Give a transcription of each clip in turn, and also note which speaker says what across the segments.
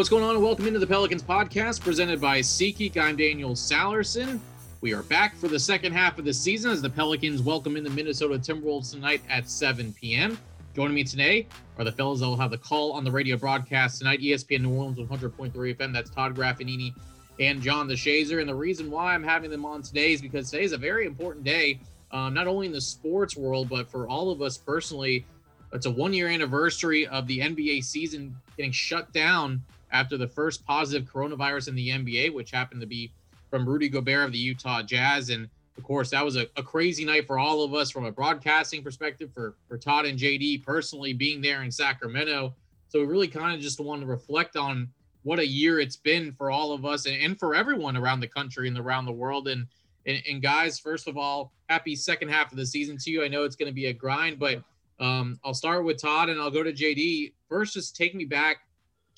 Speaker 1: What's going on? Welcome into the Pelicans podcast presented by SeatGeek. I'm Daniel Sallerson. We are back for the second half of the season as the Pelicans welcome in the Minnesota Timberwolves tonight at 7 p.m. Joining me today are the fellows that will have the call on the radio broadcast tonight, ESPN New Orleans 100.3 FM. That's Todd Graffagnini and John DeShazier. And the reason why I'm having them on today is because today is a very important day, um, not only in the sports world, but for all of us personally. It's a one year anniversary of the NBA season getting shut down after the first positive coronavirus in the NBA, which happened to be from Rudy Gobert of the Utah Jazz. And of course, that was a, a, crazy night for all of us from a broadcasting perspective, for, for Todd and JD personally being there in Sacramento. So we really kind of just wanted to reflect on what a year it's been for all of us and, and for everyone around the country and around the world. And, and, and guys, first of all, happy second half of the season to you. I know it's going to be a grind, but um, I'll start with Todd and I'll go to JD. First, just take me back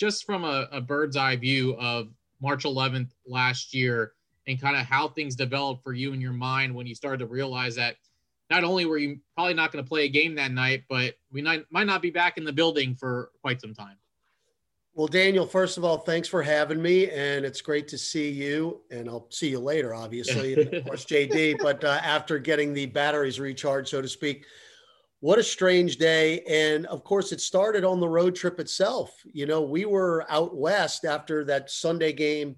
Speaker 1: just from a, a bird's eye view of March 11th last year and kind of how things developed for you in your mind when you started to realize that not only were you probably not going to play a game that night, but we might, might not be back in the building for quite some time.
Speaker 2: Well, Daniel, first of all, thanks for having me, and it's great to see you. And I'll see you later, obviously, of course, JD. But uh, after getting the batteries recharged, so to speak, what a strange day. And of course, it started on the road trip itself. You know, we were out west after that Sunday game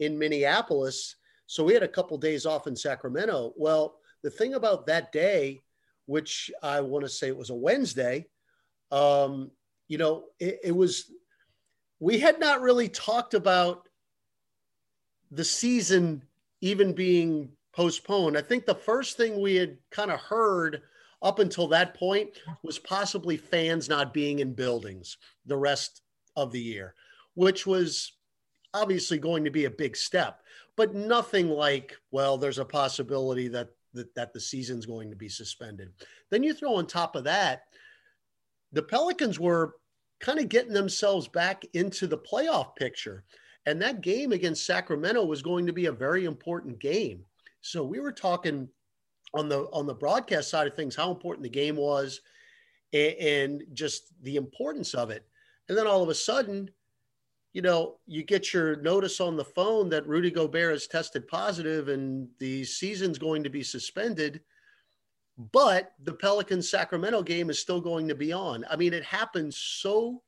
Speaker 2: in Minneapolis. So we had a couple days off in Sacramento. Well, the thing about that day, which I want to say it was a Wednesday, um, you know, it, it was, we had not really talked about the season even being postponed. I think the first thing we had kind of heard up until that point was possibly fans not being in buildings the rest of the year, which was obviously going to be a big step, but nothing like, well, there's a possibility that that, that the season's going to be suspended. Then you throw on top of that, the Pelicans were kind of getting themselves back into the playoff picture. And that game against Sacramento was going to be a very important game. So we were talking on the on the broadcast side of things how important the game was and, and just the importance of it. And then all of a sudden you know you get your notice on the phone that rudy gobert has tested positive and the season's going to be suspended but the pelicans sacramento game is still going to be on. I mean it happened so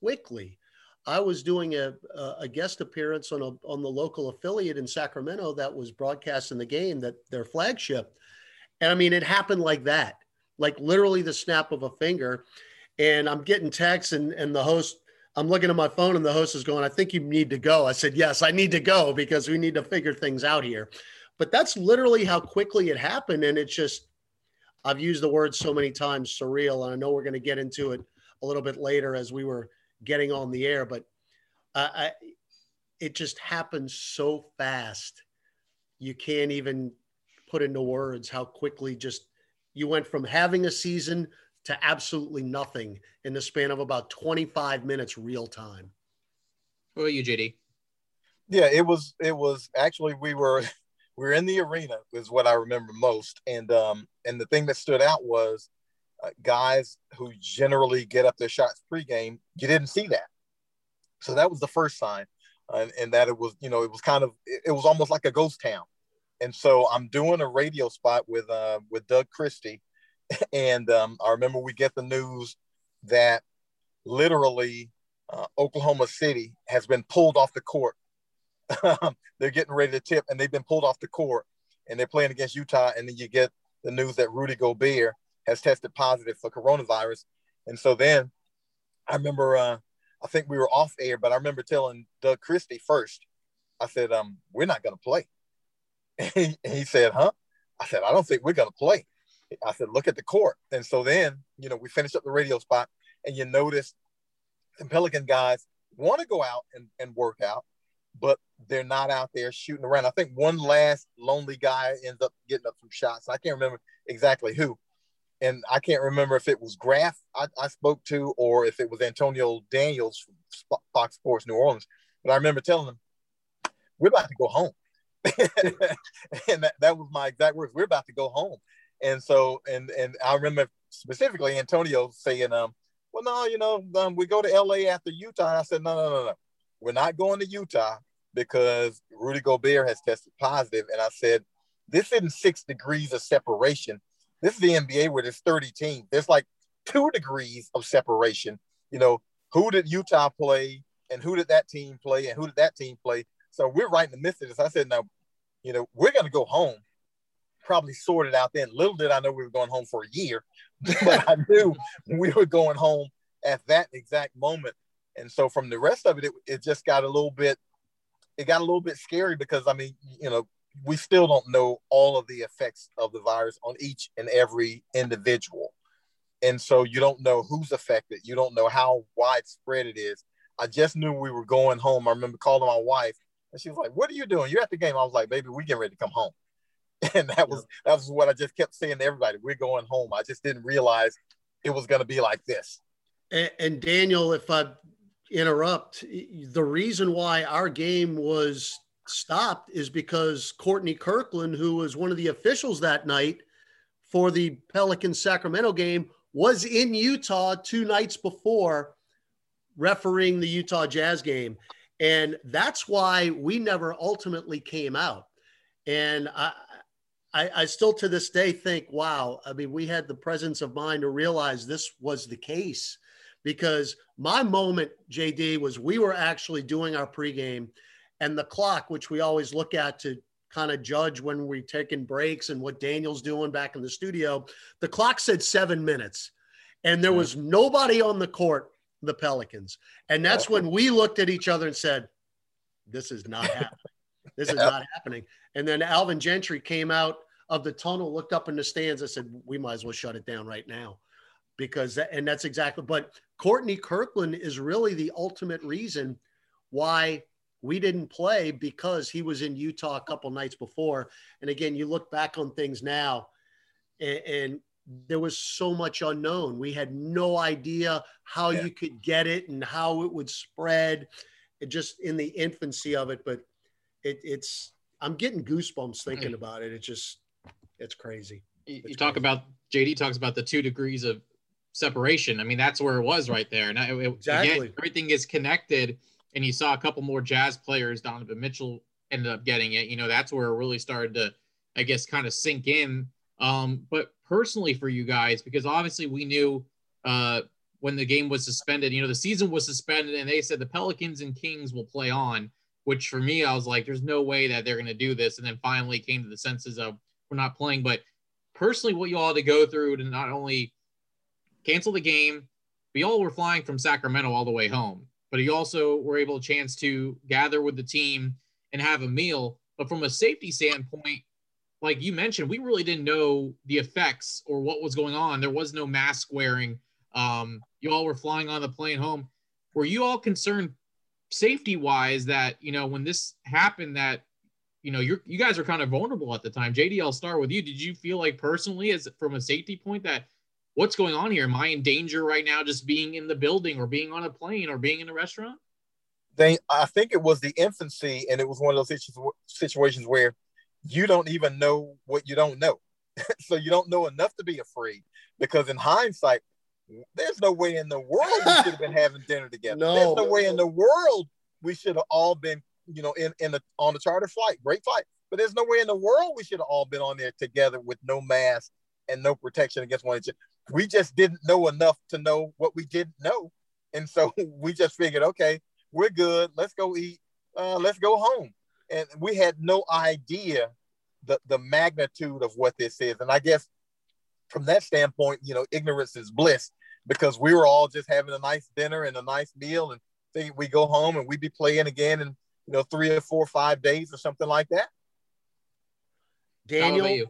Speaker 2: quickly. I was doing a, a guest appearance on a on the local affiliate in Sacramento that was broadcasting the game that their flagship, and I mean, it happened like that, like literally the snap of a finger. And I'm getting texts, and, and the host, I'm looking at my phone, and the host is going, I think you need to go. I said, Yes, I need to go because we need to figure things out here. But that's literally how quickly it happened. And it's just, I've used the word so many times surreal. And I know we're going to get into it a little bit later as we were getting on the air, but uh, I, it just happened so fast. You can't even put into words how quickly just you went from having a season to absolutely nothing in the span of about 25 minutes real time.
Speaker 1: What about you, JD?
Speaker 3: Yeah, it was it was actually we were we were in the arena is what I remember most, and um and the thing that stood out was uh, guys who generally get up their shots pregame. You didn't see that, so that was the first sign, uh, and that it was you know it was kind of it, it was almost like a ghost town and so I'm doing a radio spot with uh, with Doug Christie, and um, I remember we get the news that literally uh, Oklahoma City has been pulled off the court. they're getting ready to tip, and they've been pulled off the court, and they're playing against Utah. And then you get the news that Rudy Gobert has tested positive for coronavirus, and so then I remember uh, I think we were off air, but I remember telling Doug Christie first. I said, um, "We're not going to play." He, he said, huh? I said, I don't think we're going to play. I said, look at the court. And so then, you know, we finished up the radio spot and you notice the Pelican guys want to go out and, and work out, but they're not out there shooting around. I think one last lonely guy ends up getting up some shots. I can't remember exactly who. And I can't remember if it was Graf I, I spoke to or if it was Antonio Daniels from Fox Sports New Orleans. But I remember telling them, we're about to go home. and that, that was my exact words. We're about to go home. And so, and and I remember specifically Antonio saying, um, well, no, you know, um, we go to LA after Utah. I said, no, no, no, no. we're not going to Utah because Rudy Gobert has tested positive. And I said, this isn't six degrees of separation. This is the NBA where there's 30 teams. There's like two degrees of separation. You know, who did Utah play and who did that team play and who did that team play? So we're right in the midst of this. I said, now, you know, we're going to go home. Probably sort it out then. Little did I know we were going home for a year, but I knew we were going home at that exact moment. And so from the rest of it, it, it just got a little bit, it got a little bit scary because I mean, you know, we still don't know all of the effects of the virus on each and every individual. And so you don't know who's affected. You don't know how widespread it is. I just knew we were going home. I remember calling my wife and she was like, What are you doing? You're at the game. I was like, Baby, we getting ready to come home. And that was that was what I just kept saying to everybody. We're going home. I just didn't realize it was gonna be like this.
Speaker 2: And, and Daniel, if I interrupt, the reason why our game was stopped is because Courtney Kirkland, who was one of the officials that night for the Pelican Sacramento game, was in Utah two nights before refereeing the Utah Jazz game. And that's why we never ultimately came out. And I, I, I, still to this day think, wow, I mean, we had the presence of mind to realize this was the case because my moment, JD, was we were actually doing our pregame and the clock, which we always look at to kind of judge when we're taking breaks and what Daniel's doing back in the studio, the clock said seven minutes. And there was nobody on the court, the Pelicans. And that's when we looked at each other and said, This is not happening. This is not happening. And then Alvin Gentry came out of the tunnel, looked up in the stands. I said, We might as well shut it down right now. Because, that, and that's exactly, but Courtney Kirkland is really the ultimate reason why we didn't play because he was in Utah a couple nights before. And again, you look back on things now, and, and there was so much unknown. We had no idea how yeah. you could get it and how it would spread. It just in the infancy of it, but it, it's I'm getting goosebumps thinking mm. about it. It's just it's crazy.
Speaker 1: It's you talk crazy. about JD talks about the two degrees of separation. I mean, that's where it was right there. Now, it, exactly. Again, everything is connected and you saw a couple more Jazz players, Donovan Mitchell ended up getting it. You know, that's where it really started to, I guess, kind of sink in. Um, but personally for you guys, because obviously we knew uh, when the game was suspended, you know, the season was suspended, and they said the Pelicans and Kings will play on. Which for me, I was like, there's no way that they're going to do this. And then finally came to the senses of we're not playing. But personally, what you all had to go through to not only cancel the game, we all were flying from Sacramento all the way home but you also were able a chance to gather with the team and have a meal. But from a safety standpoint, like you mentioned, we really didn't know the effects or what was going on. There was no mask wearing. Um, you all were flying on the plane home. Were you all concerned safety wise that, you know, when this happened that, you know, you're, you guys are kind of vulnerable at the time. JD, I'll start with you. Did you feel like personally, as from a safety point, that what's going on here? Am I in danger right now just being in the building or being on a plane or being in a restaurant?
Speaker 3: They, I think it was the infancy, and it was one of those situations where you don't even know what you don't know. so you don't know enough to be afraid because in hindsight, there's no way in the world we should have been having dinner together. no. There's no way in the world we should have all been, you know, in, in the on a charter flight, great flight. But there's no way in the world we should have all been on there together with no mask and no protection against one another we just didn't know enough to know what we didn't know. And so we just figured, okay, we're good. Let's go eat. Uh, let's go home. And we had no idea the, the magnitude of what this is. And I guess from that standpoint, you know, ignorance is bliss because we were all just having a nice dinner and a nice meal. And think we go home and we'd be playing again in, you know, three or four or five days or something like that.
Speaker 2: Daniel,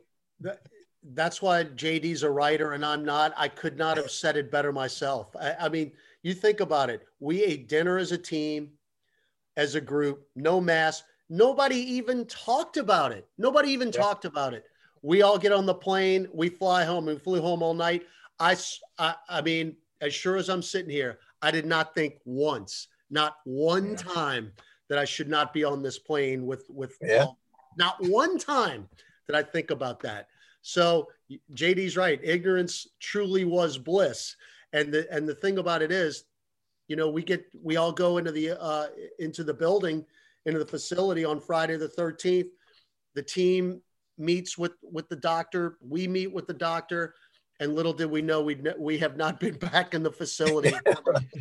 Speaker 2: that's why JD's a writer and I'm not. I could not have said it better myself. I, I, mean, you think about it. We ate dinner as a team, as a group, no mask. Nobody even talked about it. Nobody even yeah. talked about it. We all get on the plane, we fly home, and flew home all night. I, I, I mean, as sure as I'm sitting here, I did not think once, not one yeah. time, that I should not be on this plane with with. Yeah. not one time did I think about that. So JD's right. Ignorance truly was bliss. And the and the thing about it is, you know, we get we all go into the uh, into the building, into the facility on Friday the 13th. The team meets with with the doctor. We meet with the doctor, and little did we know we we have not been back in the facility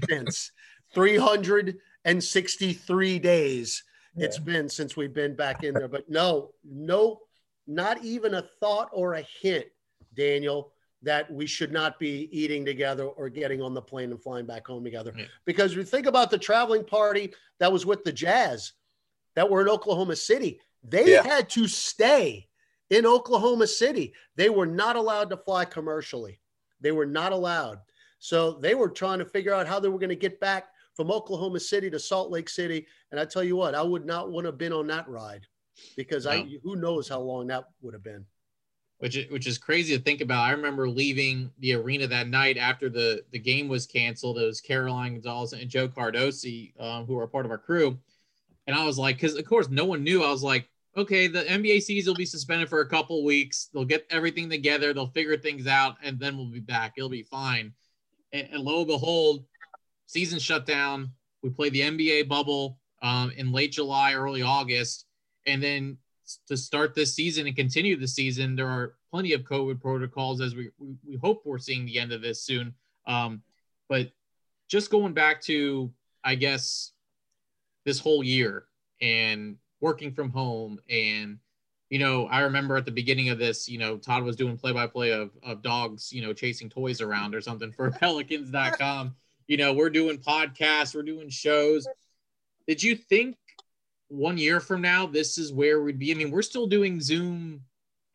Speaker 2: since 363 days. Yeah. It's been since we've been back in there. But no, no, not even a thought or a hint, Daniel, that we should not be eating together or getting on the plane and flying back home together. Yeah. Because we think about the traveling party that was with the Jazz that were in Oklahoma City, they yeah. had to stay in Oklahoma City. They were not allowed to fly commercially. They were not allowed. So they were trying to figure out how they were going to get back from Oklahoma City to Salt Lake City. And I tell you what, I would not want to have been on that ride because no. I who knows how long that would have been.
Speaker 1: Which is, which is crazy to think about. I remember leaving the arena that night after the, the game was canceled. It was Caroline Gonzalez and Joe Cardosi, um, who were part of our crew. And I was like, because of course no one knew. I was like, okay, the NBA season will be suspended for a couple weeks. They'll get everything together, they'll figure things out, and then we'll be back. It'll be fine. And, and lo and behold, season shut down. We play the NBA bubble um, in late July, early August, and then to start this season and continue the season, there are plenty of COVID protocols as we we, we hope we're seeing the end of this soon. Um, but just going back to, I guess, this whole year and working from home. And you know i remember at the beginning of this you know todd was doing play-by-play of, of dogs you know chasing toys around or something for pelicans.com you know we're doing podcasts we're doing shows. Did you think one year from now this is where we'd be? I mean we're still doing zoom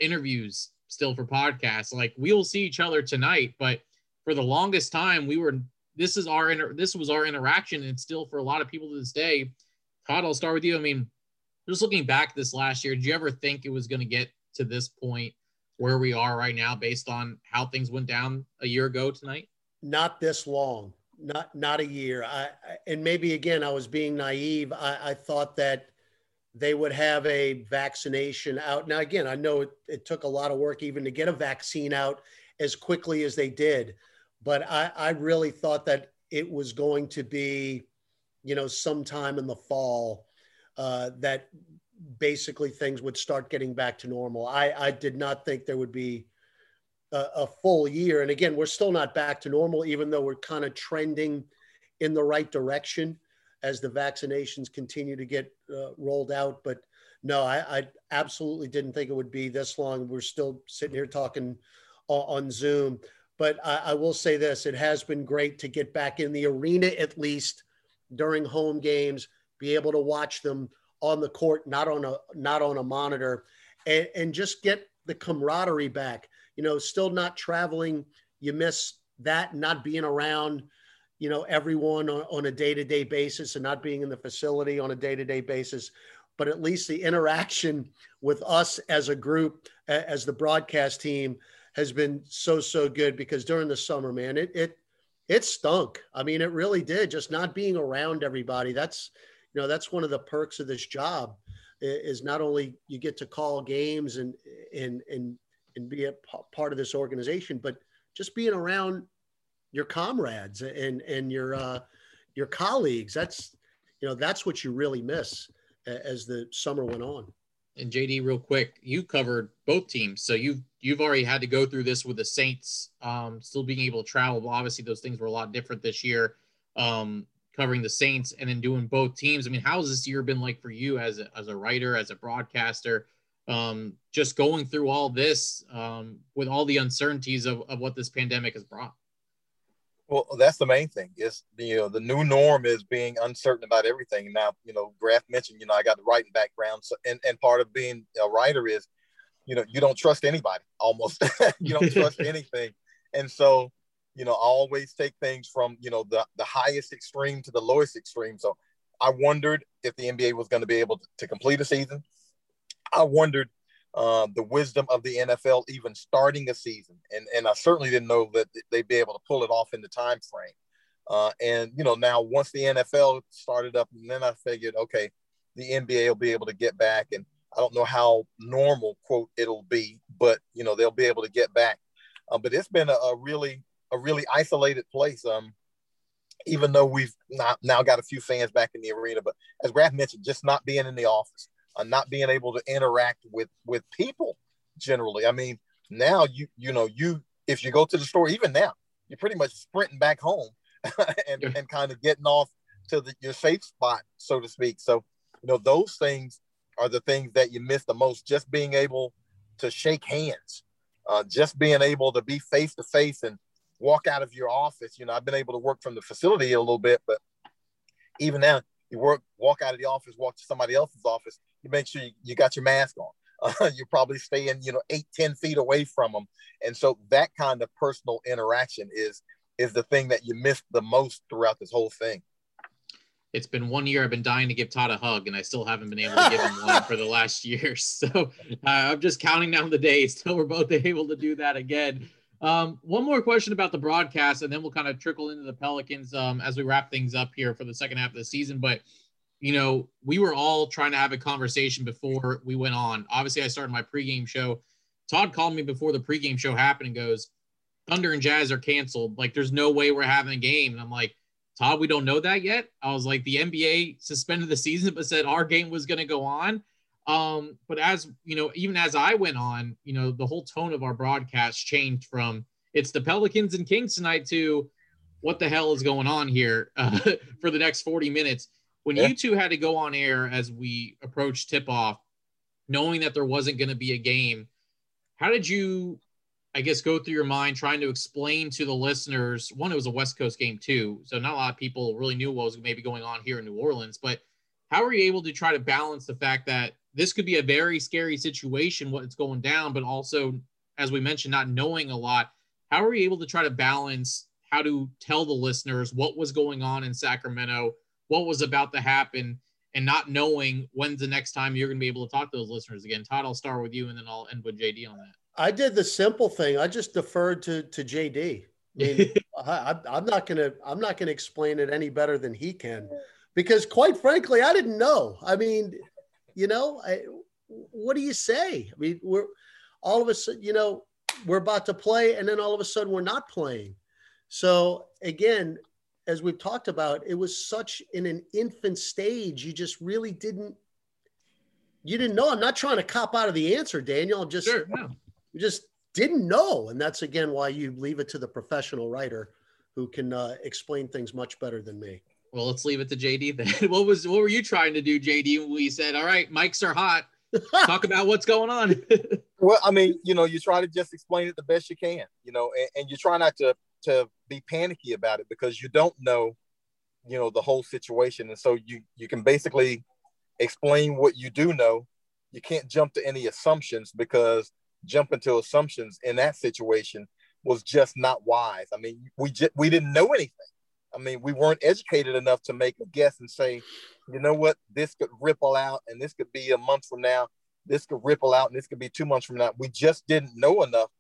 Speaker 1: interviews still for podcasts. Like we'll see each other tonight but for the longest time we were this is our inter, this was our interaction and still for a lot of people to this day todd i'll start with you i mean just looking back this last year, did you ever think it was going to get to this point where we are right now based on how things went down a year ago tonight?
Speaker 2: Not this long, not not a year. I, and maybe again I was being naive. I, I, thought that they would have a vaccination out. Now again, I know it, it took a lot of work even to get a vaccine out as quickly as they did, but I, I really thought that it was going to be, you know, sometime in the fall uh, that basically things would start getting back to normal. I, I did not think there would be a, a, full year. And again, we're still not back to normal, even though we're kind of trending in the right direction as the vaccinations continue to get uh, rolled out. But no, I, I, absolutely didn't think it would be this long. We're still sitting here talking on, on Zoom. But I, I will say this it has been great to get back in the arena at least during home games be able to watch them on the court, not on a not on a monitor, and, and just get the camaraderie back. You know, still not traveling. You miss that, not being around, you know, everyone on, on a day-to-day basis and not being in the facility on a day-to-day basis. But at least the interaction with us as a group, as the broadcast team, has been so so good because during the summer, man, it it it stunk. I mean, it really did. Just not being around everybody. That's you know that's one of the perks of this job is not only you get to call games and and and and be a part of this organization, but just being around your comrades and and your uh, your colleagues. That's you know that's what you really miss as the summer went on.
Speaker 1: And JD, real quick, you covered both teams, so you've you've already had to go through this with the Saints, um, still being able to travel. Obviously, those things were a lot different this year. Um, covering the Saints and then doing both teams. I mean, how has this year been like for you as a, as a writer, as a broadcaster, um, just going through all this um, with all the uncertainties of, of what this pandemic has brought?
Speaker 3: Well, that's the main thing is, you know, the new norm is being uncertain about everything. Now, you know, Graf mentioned, you know, I got the writing background. So, and, and part of being a writer is, you know, you don't trust anybody almost. you don't trust anything. And so, you know, I always take things from, you know, the, the highest extreme to the lowest extreme. So I wondered if the NBA was going to be able to, to complete a season. I wondered uh, the wisdom of the NFL even starting a season. And, and I certainly didn't know that they'd be able to pull it off in the time frame. Uh, and, you know, now once the NFL started up, and then I figured, okay, the NBA will be able to get back. And I don't know how normal, quote, it'll be, but, you know, they'll be able to get back. Uh, but it's been a, a really a really isolated place. Um, even though we've not now got a few fans back in the arena. But as Graf mentioned, just not being in the office, uh, not being able to interact with with people generally. I mean, now you you know you if you go to the store even now, you're pretty much sprinting back home and, and kind of getting off to the, your safe spot, so to speak. So you know those things are the things that you miss the most. Just being able to shake hands, uh, just being able to be face to face and walk out of your office. You know, I've been able to work from the facility a little bit, but even now, you work, walk out of the office, walk to somebody else's office. You make sure you, you got your mask on. Uh, you're probably staying, you know, eight, ten feet away from them, and so that kind of personal interaction is is the thing that you miss the most throughout this whole thing.
Speaker 1: It's been one year. I've been dying to give Todd a hug, and I still haven't been able to give him one for the last year. So uh, I'm just counting down the days till we're both able to do that again. Um, one more question about the broadcast, and then we'll kind of trickle into the Pelicans um, as we wrap things up here for the second half of the season. But you know, we were all trying to have a conversation before we went on. Obviously, I started my pregame show. Todd called me before the pregame show happened and goes, "Thunder and Jazz are canceled. Like, there's no way we're having a game." And I'm like, "Todd, we don't know that yet." I was like, "The NBA suspended the season, but said our game was going to go on." Um, but as you know, even as I went on, you know, the whole tone of our broadcast changed from it's the Pelicans and Kings tonight to what the hell is going on here uh, for the next 40 minutes. When yeah. you two had to go on air as we approached tip off, knowing that there wasn't going to be a game, how did you, I guess, go through your mind trying to explain to the listeners? One, it was a West Coast game too, so not a lot of people really knew what was maybe going on here in New Orleans. But how are you able to try to balance the fact that this could be a very scary situation what's going down but also as we mentioned not knowing a lot how are you able to try to balance how to tell the listeners what was going on in sacramento what was about to happen and not knowing when's the next time you're going to be able to talk to those listeners again todd i'll start with you and then i'll end with jd on that
Speaker 2: i did the simple thing i just deferred to to jd I mean, I, I'm not gonna I'm not gonna explain it any better than he can, because quite frankly, I didn't know. I mean, you know, I, what do you say? I mean, we're all of a sudden, you know, we're about to play, and then all of a sudden we're not playing. So again, as we've talked about, it was such in an infant stage. You just really didn't. You didn't know. I'm not trying to cop out of the answer, Daniel. I'm just, sure, no. You just didn't know, and that's again why you leave it to the professional writer, who can uh, explain things much better than me.
Speaker 1: Well, let's leave it to JD then. what was what were you trying to do, JD? When we said, "All right, mics are hot. Talk about what's going on."
Speaker 3: well, I mean, you know, you try to just explain it the best you can, you know, and, and you try not to to be panicky about it because you don't know, you know, the whole situation, and so you you can basically explain what you do know. You can't jump to any assumptions because jumping to assumptions in that situation was just not wise. I mean, we just we didn't know anything I mean, we weren't educated enough to make a guess and say, you know what, this could ripple out and this could be a month from now. This could ripple out and this could be two months from now. We just didn't know enough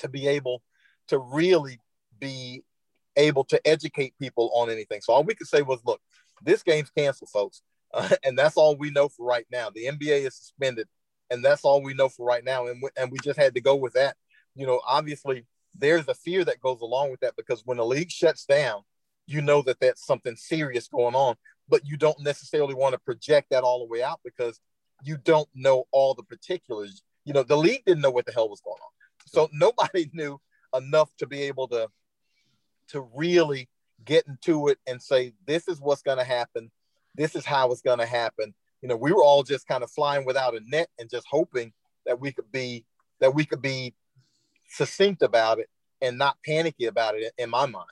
Speaker 3: to be able to really be able to educate people on anything. So all we could say was, look, this game's canceled, folks. Uh, and that's all we know for right now. The NBA is suspended, and that's all we know for right now. And we, and we just had to go with that. You know, obviously, there's a fear that goes along with that because when the league shuts down, you know that that's something serious going on, but you don't necessarily want to project that all the way out because you don't know all the particulars. You know, the league didn't know what the hell was going on. So nobody knew enough to be able to to really get into it and say this is what's going to happen. This is how it's going to happen. You know, we were all just kind of flying without a net and just hoping that we could be that we could be succinct about it and not panicky about it in my mind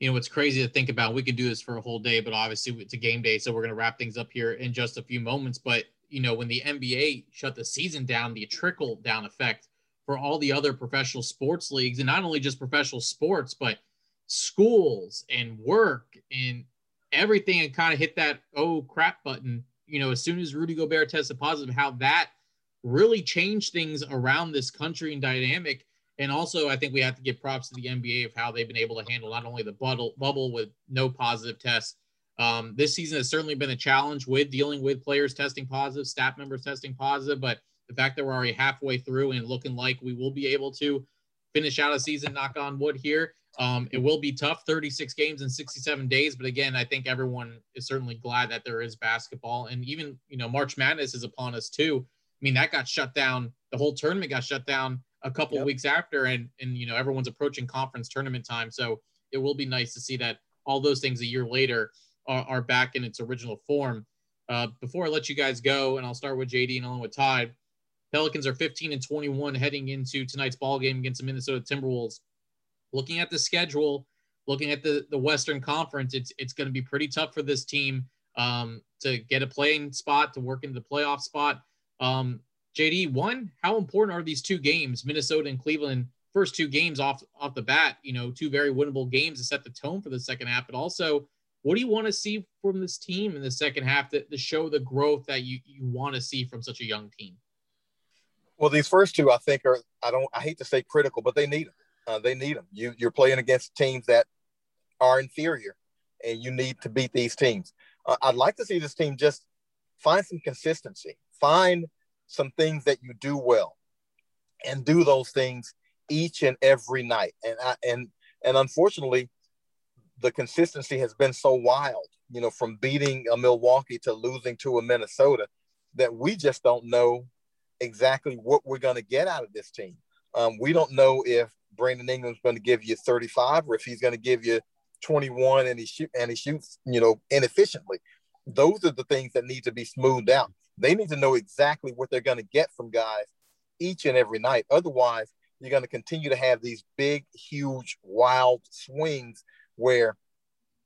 Speaker 1: you know, it's crazy to think about. We could do this for a whole day, but obviously it's a game day, so we're going to wrap things up here in just a few moments. But you know, when the NBA shut the season down, the trickle down effect for all the other professional sports leagues, and not only just professional sports, but schools and work and everything, and kind of hit that oh crap button. You know, as soon as Rudy Gobert tested positive, how that really changed things around this country and dynamic and also, I think we have to give props to the NBA of how they've been able to handle not only the bubble, bubble with no positive tests. Um, this season has certainly been a challenge with dealing with players testing positive, staff members testing positive, but the fact that we're already halfway through and looking like we will be able to finish out a season, knock on wood here, Um, it will be tough 36 games in 67 days, but again, I think everyone is certainly glad that there is basketball. And even, you know, March Madness is upon us too. I mean, that got shut down. The whole tournament got shut down a couple yep. weeks after, and and you know everyone's approaching conference tournament time. So it will be nice to see that all those things a year later are, are back in its original form. Uh, before I let you guys go, and I'll start with JD and along with Todd. Pelicans are 15 and 21 heading into tonight's ball game against the Minnesota Timberwolves. Looking at the schedule, looking at the the Western Conference, it's it's going to be pretty tough for this team um, to get a playing spot to work into the playoff spot. Um, JD, one, how important are these two games, Minnesota and Cleveland? First two games off off the bat, you know, two very winnable games to set the tone for the second half. But also, what do you want to see from this team in the second half that to show the growth that you, you want to see from such a young team?
Speaker 3: Well, these first two, I think, are I don't I hate to say critical, but they need them. Uh, they need them. You you're playing against teams that are inferior, and you need to beat these teams. Uh, I'd like to see this team just find some consistency, find some things that you do well and do those things each and every night. And I, and and unfortunately, the consistency has been so wild, you know, from beating a Milwaukee to losing to a Minnesota, that we just don't know exactly what we're going to get out of this team. Um, we don't know if Brandon Ingram's going to give you 35 or if he's going to give you 21 and he shoot and he shoots, you know, inefficiently. Those are the things that need to be smoothed out. They need to know exactly what they're going to get from guys each and every night. Otherwise, you're going to continue to have these big, huge, wild swings where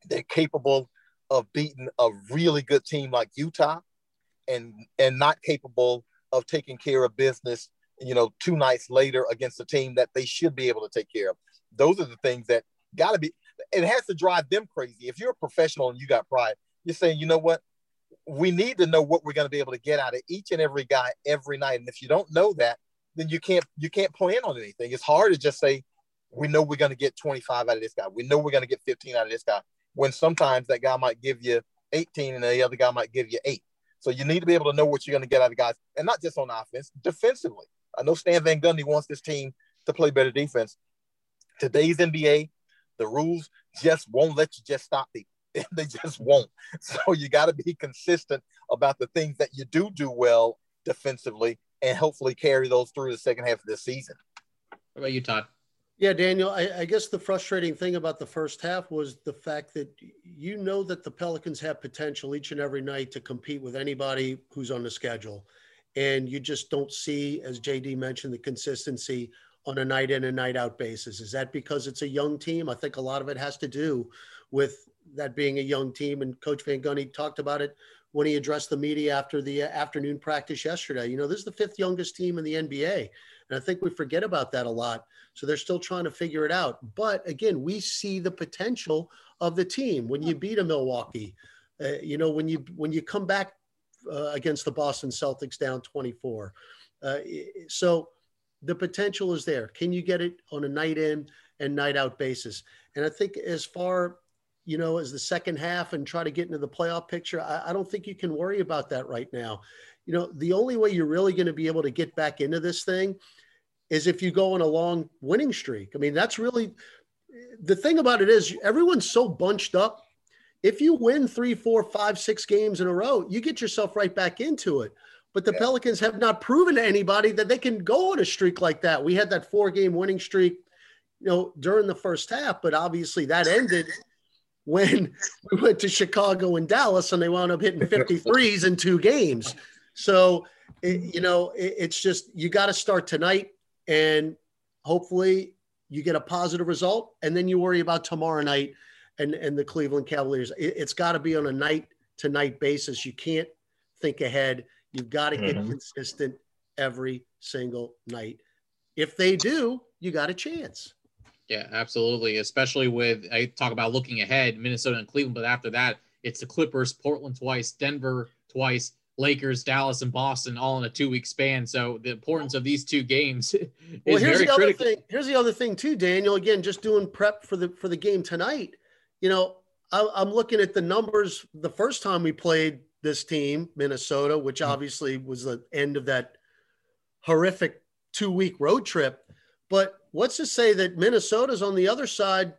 Speaker 3: they're capable of beating a really good team like Utah and and not capable of taking care of business, you know, two nights later against a team that they should be able to take care of. Those are the things that got to be it has to drive them crazy. If you're a professional and you got pride, you're saying, you know what? we need to know what we're going to be able to get out of each and every guy every night. And if you don't know that, then you can't you can't plan on anything. It's hard to just say we know we're going to get 25 out of this guy. We know we're going to get 15 out of this guy. When sometimes that guy might give you 18 and the other guy might give you eight. So you need to be able to know what you're going to get out of guys, and not just on offense, defensively. I know Stan Van Gundy wants this team to play better defense. Today's NBA, the rules just won't let you just stop people. they just won't. So you got to be consistent about the things that you do do well defensively and hopefully carry those through the second half of the season.
Speaker 1: What about you, Todd?
Speaker 2: Yeah, Daniel, I, I, guess the frustrating thing about the first half was the fact that you know that the Pelicans have potential each and every night to compete with anybody who's on the schedule. And you just don't see, as JD mentioned, the consistency on a night in and night out basis. Is that because it's a young team? I think a lot of it has to do with that being a young team. And Coach Van Gundy talked about it when he addressed the media after the afternoon practice yesterday. You know, this is the fifth youngest team in the NBA. And I think we forget about that a lot. So they're still trying to figure it out. But again, we see the potential of the team when you beat a Milwaukee. Uh, you know, when you when you come back uh, against the Boston Celtics down 24. Uh, so the potential is there. Can you get it on a night in and night out basis? And I think as far you know, as the second half and try to get into the playoff picture. I, I, don't think you can worry about that right now. You know, the only way you're really going to be able to get back into this thing is if you go on a long winning streak. I mean, that's really the thing about it is everyone's so bunched up. If you win three, four, five, six games in a row, you get yourself right back into it. But the yeah. Pelicans have not proven to anybody that they can go on a streak like that. We had that four game winning streak, you know, during the first half, but obviously that ended when we went to Chicago and Dallas and they wound up hitting 53s in two games. So, it, mm-hmm. you know, it, it's just you got to start tonight and hopefully you get a positive result and then you worry about tomorrow night and, and the Cleveland Cavaliers. It, has got to be on a night to night basis. You can't think ahead. You've got to get mm-hmm. consistent every single night. If they do, you got a chance.
Speaker 1: Yeah, absolutely. Especially with I talk about looking ahead, Minnesota and Cleveland, but after that, it's the Clippers, Portland twice, Denver twice, Lakers, Dallas, and Boston all in a two-week span. So the importance of these two games is well, here's very
Speaker 2: the
Speaker 1: critical.
Speaker 2: Other thing, here's the other thing too, Daniel. Again, just doing prep for the for the game tonight. You know, I, I'm looking at the numbers. The first time we played this team, Minnesota, which mm-hmm. obviously was the end of that horrific two-week road trip, but what's to say that Minnesota's on the other side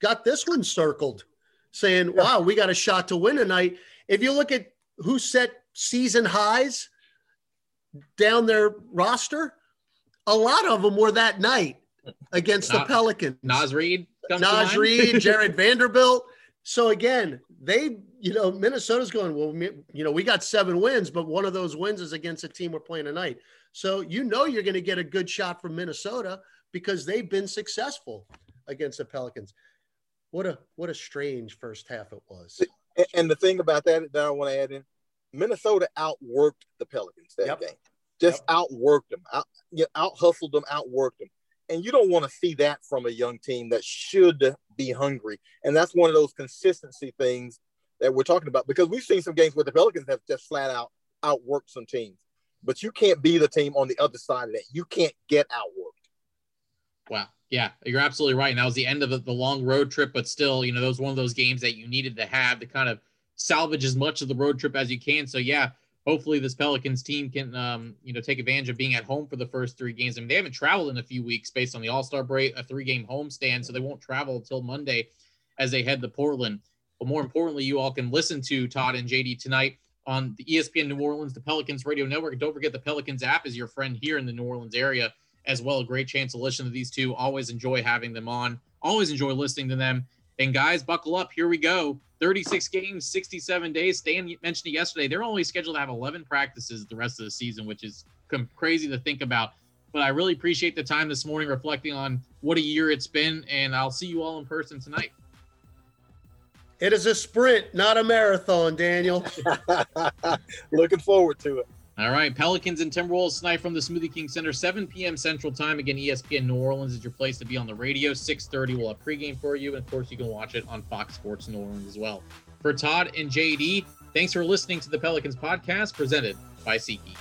Speaker 2: got this one circled, saying, wow, we got a shot to win tonight. If you look at who set season highs down their roster, a lot of them were that night against the Pelicans.
Speaker 1: Naz Reid.
Speaker 2: Naz Reid, Jarred Vanderbilt. So again, they, you know, Minnesota's going, well, you know, we got seven wins, but one of those wins is against a team we're playing tonight. So you know you're going to get a good shot from Minnesota because they've been successful against the Pelicans. What a what a strange first half it was.
Speaker 3: And the thing about that that I want to add in, Minnesota outworked the Pelicans that yep. game. Just yep. outworked them, out you know, out hustled them, outworked them. And you don't want to see that from a young team that should be hungry. And that's one of those consistency things that we're talking about because we've seen some games where the Pelicans have just flat out outworked some teams. But you can't be the team on the other side of that. You can't get outworked.
Speaker 1: Wow. Yeah, you're absolutely right. And that was the end of the, the long road trip, but still, you know, was one of those games that you needed to have to kind of salvage as much of the road trip as you can. So yeah, hopefully this Pelicans team can um, you know take advantage of being at home for the first three games. I mean, they haven't traveled in a few weeks based on the All Star break, a three game homestand, so they won't travel until Monday as they head to Portland. But more importantly, you all can listen to Todd and JD tonight on the ESPN New Orleans, the Pelicans Radio Network. Don't forget the Pelicans app is your friend here in the New Orleans area as well. A great chance to listen to these two. Always enjoy having them on. Always enjoy listening to them. And guys, buckle up. Here we go. 36 games, 67 days. Stan mentioned it yesterday. They're only scheduled to have 11 practices the rest of the season, which is crazy to think about. But I really appreciate the time this morning reflecting on what a year it's been. And I'll see you all in person tonight.
Speaker 2: It is a sprint, not a marathon, Daniel.
Speaker 3: Looking forward to it.
Speaker 1: All right, Pelicans and Timberwolves tonight from the Smoothie King Center, 7 p.m. Central Time. Again, ESPN New Orleans is your place to be on the radio. 6:30, we'll have pregame for you, and of course, you can watch it on Fox Sports New Orleans as well. For Todd and JD, thanks for listening to the Pelicans podcast presented by SeatGeek.